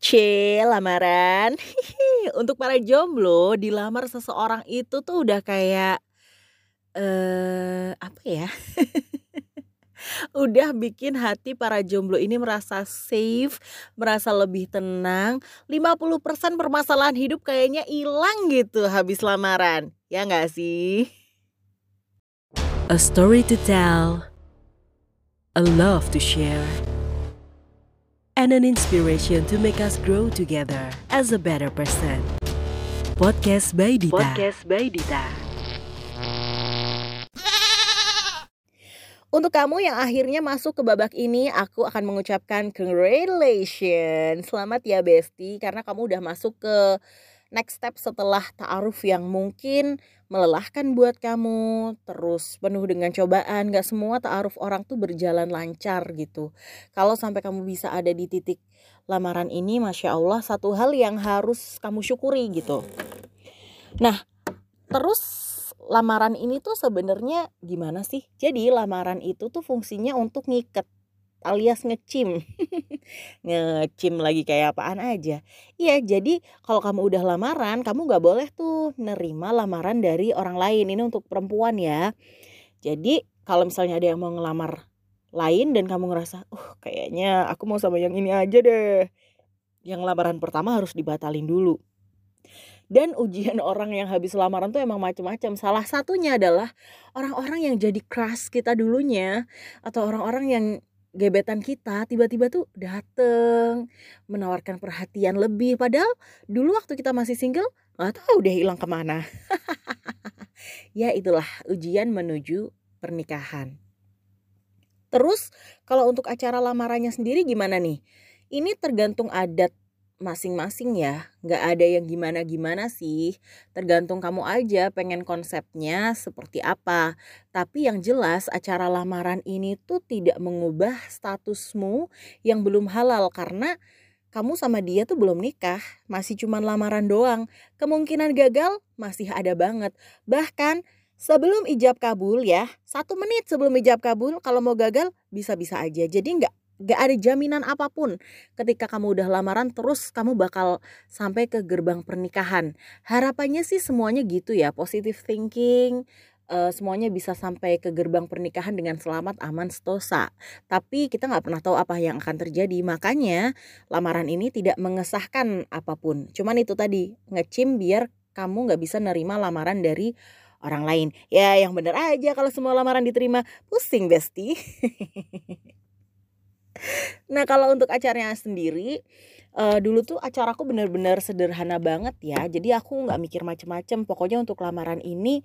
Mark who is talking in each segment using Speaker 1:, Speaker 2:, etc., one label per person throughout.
Speaker 1: C lamaran. Untuk para jomblo, dilamar seseorang itu tuh udah kayak eh apa ya? udah bikin hati para jomblo ini merasa safe, merasa lebih tenang. 50% permasalahan hidup kayaknya hilang gitu habis lamaran. Ya nggak sih?
Speaker 2: A story to tell, a love to share, and an inspiration to make us grow together as a better person. Podcast by Dita.
Speaker 1: Podcast by Dita. Untuk kamu yang akhirnya masuk ke babak ini, aku akan mengucapkan congratulations. Selamat ya Besti, karena kamu udah masuk ke next step setelah ta'aruf yang mungkin melelahkan buat kamu, terus penuh dengan cobaan, gak semua ta'aruf orang tuh berjalan lancar gitu. Kalau sampai kamu bisa ada di titik lamaran ini, Masya Allah satu hal yang harus kamu syukuri gitu. Nah, terus lamaran ini tuh sebenarnya gimana sih? Jadi lamaran itu tuh fungsinya untuk ngiket alias ngecim. Ngecim lagi kayak apaan aja. Iya jadi kalau kamu udah lamaran kamu gak boleh tuh nerima lamaran dari orang lain. Ini untuk perempuan ya. Jadi kalau misalnya ada yang mau ngelamar lain dan kamu ngerasa uh kayaknya aku mau sama yang ini aja deh. Yang lamaran pertama harus dibatalin dulu. Dan ujian orang yang habis lamaran tuh emang macam-macam salah satunya adalah orang-orang yang jadi crush kita dulunya atau orang-orang yang gebetan kita tiba-tiba tuh dateng menawarkan perhatian lebih. Padahal dulu waktu kita masih single nggak tahu udah hilang ke mana. Ya itulah ujian menuju pernikahan. Terus kalau untuk acara lamarannya sendiri gimana nih? Ini tergantung adat masing-masing ya. Nggak ada yang gimana-gimana sih. Tergantung kamu aja pengen konsepnya seperti apa. Tapi yang jelas acara lamaran ini tuh tidak mengubah statusmu yang belum halal. Karena kamu sama dia tuh belum nikah. Masih cuman lamaran doang. Kemungkinan gagal masih ada banget. Bahkan Sebelum ijab kabul ya, satu menit sebelum ijab kabul kalau mau gagal bisa-bisa aja. Jadi nggak gak ada jaminan apa pun. Ketika kamu udah lamaran terus kamu bakal sampai ke gerbang pernikahan. Harapannya sih semuanya gitu ya positive thinking uh, semuanya bisa sampai ke gerbang pernikahan dengan selamat aman stosa tapi kita nggak pernah tahu apa yang akan terjadi. Makanya lamaran ini tidak mengesahkan apa pun. Cuman itu tadi ngecim biar kamu nggak bisa nerima lamaran dari orang lain. Ya yang bener aja kalau semua lamaran diterima. Pusing besti Nah kalau untuk acaranya sendiri uh, dulu tuh acaraku bener-bener sederhana banget ya. Jadi aku nggak mikir macem-macem. Pokoknya untuk lamaran ini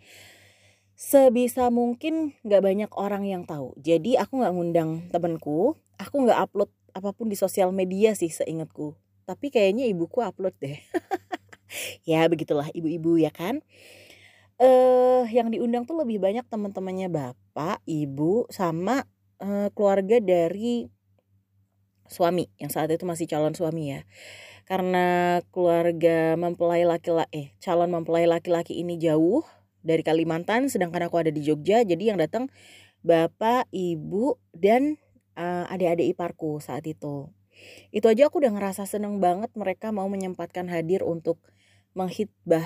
Speaker 1: sebisa mungkin nggak banyak orang yang tahu. Jadi aku nggak ngundang temenku. Aku nggak upload apa pun di sosial media sih seingatku. Tapi kayaknya ibuku upload deh. ya begitulah ibu-ibu ya kan. Eh uh, yang diundang tuh lebih banyak teman-temannya bapak, ibu, sama uh, keluarga dari suami yang saat itu masih calon suami ya. Karena keluarga mempelai laki-laki eh calon mempelai laki-laki ini jauh dari Kalimantan sedangkan aku ada di Jogja jadi yang datang bapak ibu dan uh, adik-adik iparku saat itu. Itu aja aku udah ngerasa seneng banget mereka mau menyempatkan hadir untuk menghitbah.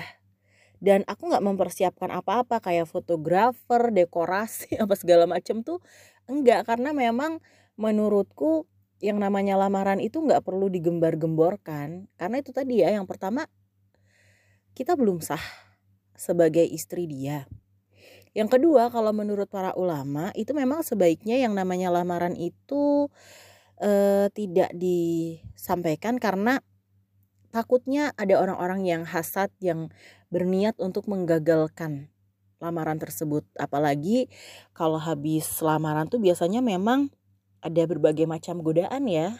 Speaker 1: Dan aku nggak mempersiapkan apa-apa kayak fotografer, dekorasi apa segala macem tuh enggak. Karena memang menurutku yang namanya lamaran itu nggak perlu digembar-gemborkan karena itu tadi ya yang pertama kita belum sah sebagai istri dia. Yang kedua kalau menurut para ulama itu memang sebaiknya yang namanya lamaran itu eh, tidak disampaikan karena takutnya ada orang-orang yang hasad yang berniat untuk menggagalkan lamaran tersebut. Apalagi kalau habis lamaran tuh biasanya memang ada berbagai macam godaan ya.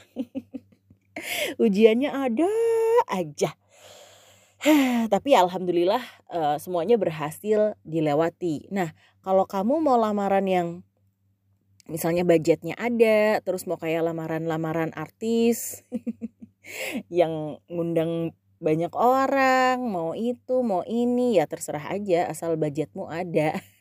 Speaker 1: Ujiannya ada aja. Tapi alhamdulillah uh, semuanya berhasil dilewati. Nah, kalau kamu mau lamaran yang misalnya budgetnya ada, terus mau kayak lamaran-lamaran artis yang ngundang banyak orang, mau itu, mau ini, ya terserah aja asal budgetmu ada.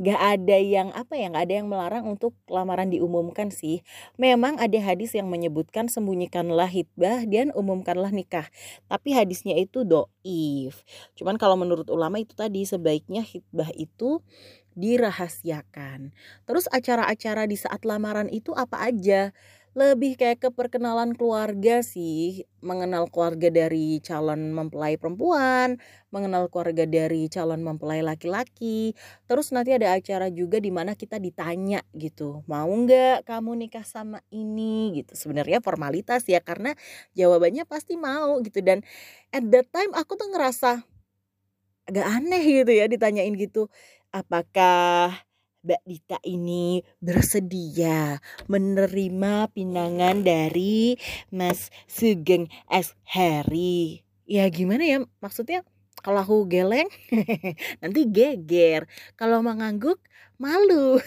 Speaker 1: gak ada yang apa ya gak ada yang melarang untuk lamaran diumumkan sih. Memang ada hadis yang menyebutkan sembunyikanlah hitbah dan umumkanlah nikah. Tapi hadisnya itu doif. Cuman kalau menurut ulama itu tadi sebaiknya hitbah itu dirahasiakan. Terus acara-acara di saat lamaran itu apa aja lebih kayak ke perkenalan keluarga sih. Mengenal keluarga dari calon mempelai perempuan mengenal keluarga dari calon mempelai laki-laki. Terus nanti ada acara juga di mana kita ditanya gitu mau nggak kamu nikah sama ini? Gitu. Sebenarnya formalitas ya karena jawabannya pasti mau gitu. Dan at that time aku tuh ngerasa agak aneh gitu ya ditanyain gitu. Apakah Mbak Dita ini bersedia menerima pinangan dari Mas Sugeng S. Harry. Ya gimana ya maksudnya kalau aku geleng nanti geger. Kalau mengangguk malu.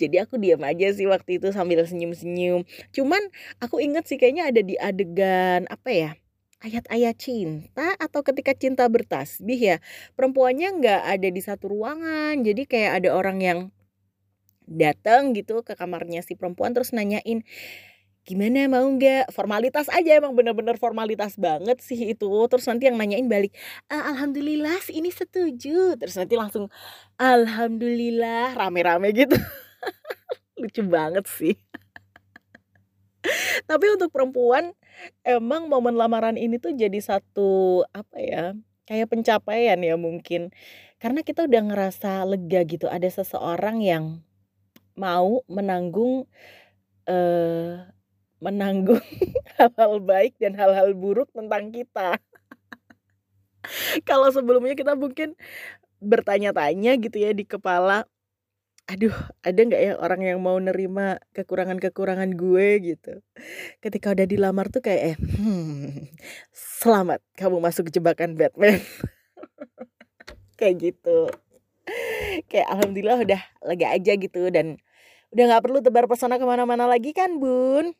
Speaker 1: Jadi aku diam aja sih waktu itu sambil senyum-senyum. Cuman aku inget sih kayaknya ada di adegan apa ya? Ayat-ayat cinta atau ketika cinta bertasbih ya? Perempuannya nggak ada di satu ruangan jadi kayak ada orang yang datang gitu ke kamarnya si perempuan terus nanyain gimana mau nggak? Formalitas aja emang bener-bener formalitas banget sih itu. Terus nanti yang nanyain balik alhamdulillah ini setuju. Terus nanti langsung alhamdulillah rame-rame gitu. Lucu banget sih tapi untuk perempuan emang momen lamaran ini tuh jadi satu apa ya kayak pencapaian ya mungkin karena kita udah ngerasa lega gitu ada seseorang yang mau menanggung eh menanggung hal-hal baik dan hal-hal buruk tentang kita. Kalau sebelumnya kita mungkin bertanya-tanya gitu ya di kepala, aduh ada nggak ya orang yang mau nerima kekurangan-kekurangan gue? Gitu. Ketika udah dilamar tuh kayak eh hmm, selamat kamu masuk jebakan Batman. Kayak gitu. Kayak alhamdulillah udah lega aja gitu dan udah nggak perlu tebar pesona ke mana-mana lagi kan bun?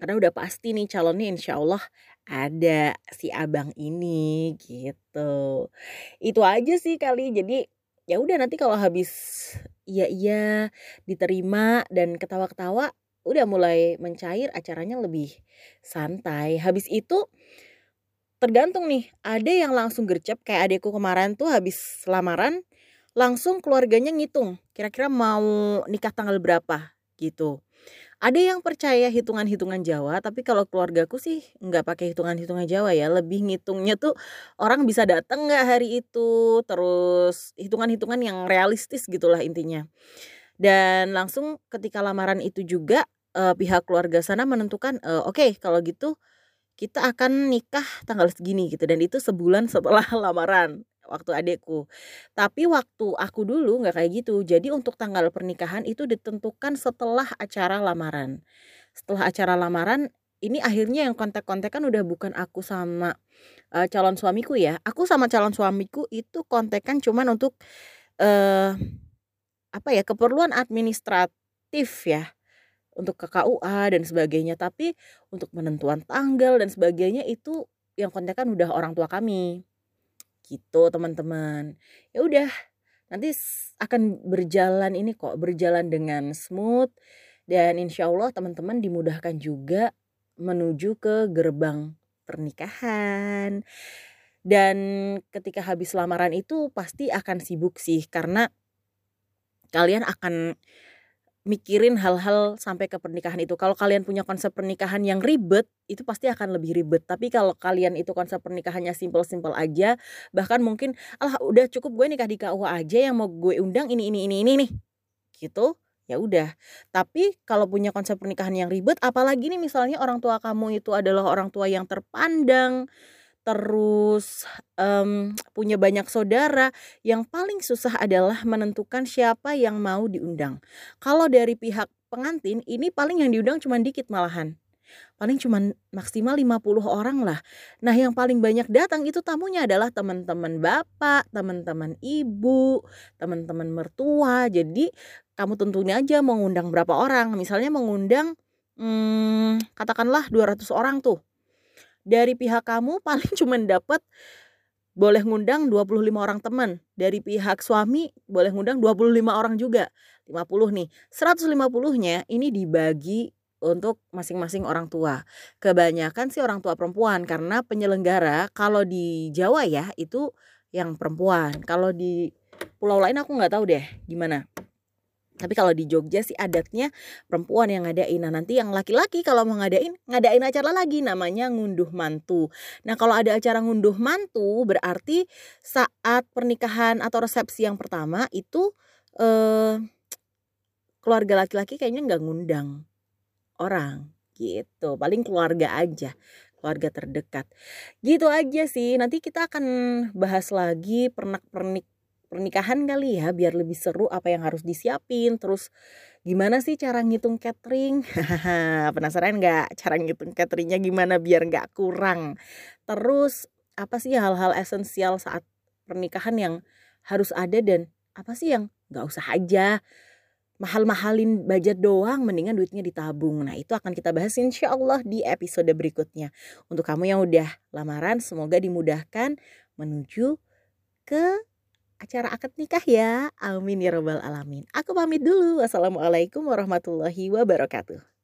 Speaker 1: Karena udah pasti nih calonnya insya Allah ada si abang ini gitu. Itu aja sih kali. Jadi ya udah nanti kalau habis iya iya diterima dan ketawa-ketawa udah mulai mencair acaranya lebih santai. Habis itu tergantung nih ada yang langsung gercep kayak adekku kemarin tuh habis lamaran langsung keluarganya ngitung kira-kira mau nikah tanggal berapa gitu ada yang percaya hitungan-hitungan Jawa, tapi kalau keluargaku sih nggak pakai hitungan-hitungan Jawa ya. Lebih ngitungnya tuh orang bisa datang nggak hari itu, terus hitungan-hitungan yang realistis gitulah intinya. Dan langsung ketika lamaran itu juga uh, pihak keluarga sana menentukan, uh, oke okay, kalau gitu kita akan nikah tanggal segini gitu dan itu sebulan setelah lamaran waktu adekku. Tapi waktu aku dulu nggak kayak gitu. Jadi untuk tanggal pernikahan itu ditentukan setelah acara lamaran. Setelah acara lamaran ini akhirnya yang kontak-kontak kan udah bukan aku sama uh, calon suamiku ya. Aku sama calon suamiku itu kontekan cuman untuk uh, apa ya keperluan administratif ya untuk ke KUA dan sebagainya tapi untuk penentuan tanggal dan sebagainya itu yang kontekan udah orang tua kami gitu teman-teman. Ya udah nanti akan berjalan ini kok berjalan dengan smooth dan insya Allah teman-teman dimudahkan juga menuju ke gerbang pernikahan. Dan ketika habis lamaran itu pasti akan sibuk sih karena kalian akan mikirin hal-hal sampai ke pernikahan itu. Kalau kalian punya konsep pernikahan yang ribet, itu pasti akan lebih ribet. Tapi kalau kalian itu konsep pernikahannya simpel-simpel aja, bahkan mungkin alah udah cukup gue nikah di KUA aja yang mau gue undang ini ini ini ini nih. Gitu. Ya udah. Tapi kalau punya konsep pernikahan yang ribet, apalagi nih misalnya orang tua kamu itu adalah orang tua yang terpandang, terus um, punya banyak saudara, yang paling susah adalah menentukan siapa yang mau diundang. Kalau dari pihak pengantin, ini paling yang diundang cuma dikit malahan. Paling cuma maksimal 50 orang lah. Nah yang paling banyak datang itu tamunya adalah teman-teman bapak, teman-teman ibu, teman-teman mertua. Jadi kamu tentunya aja mau ngundang berapa orang. Misalnya mengundang hmm, katakanlah 200 orang tuh dari pihak kamu paling cuma dapat boleh ngundang 25 orang teman. Dari pihak suami boleh ngundang 25 orang juga. 50 nih. 150-nya ini dibagi untuk masing-masing orang tua. Kebanyakan sih orang tua perempuan karena penyelenggara kalau di Jawa ya itu yang perempuan. Kalau di pulau lain aku nggak tahu deh gimana. Tapi kalau di Jogja sih adatnya perempuan yang ngadain. Nah nanti yang laki-laki kalau mau ngadain, ngadain acara lagi namanya ngunduh mantu. Nah kalau ada acara ngunduh mantu berarti saat pernikahan atau resepsi yang pertama itu eh, keluarga laki-laki kayaknya nggak ngundang orang gitu. Paling keluarga aja keluarga terdekat gitu aja sih nanti kita akan bahas lagi pernak pernik pernikahan kali ya biar lebih seru apa yang harus disiapin terus gimana sih cara ngitung catering? Penasaran nggak cara ngitung cateringnya gimana biar nggak kurang? Terus apa sih hal-hal esensial saat pernikahan yang harus ada dan apa sih yang nggak usah aja? Mahal-mahalin budget doang mendingan duitnya ditabung. Nah itu akan kita bahas insya Allah di episode berikutnya. Untuk kamu yang udah lamaran semoga dimudahkan menuju ke acara akad nikah ya. Amin ya robbal alamin. Aku pamit dulu. Wassalamualaikum warahmatullahi wabarakatuh.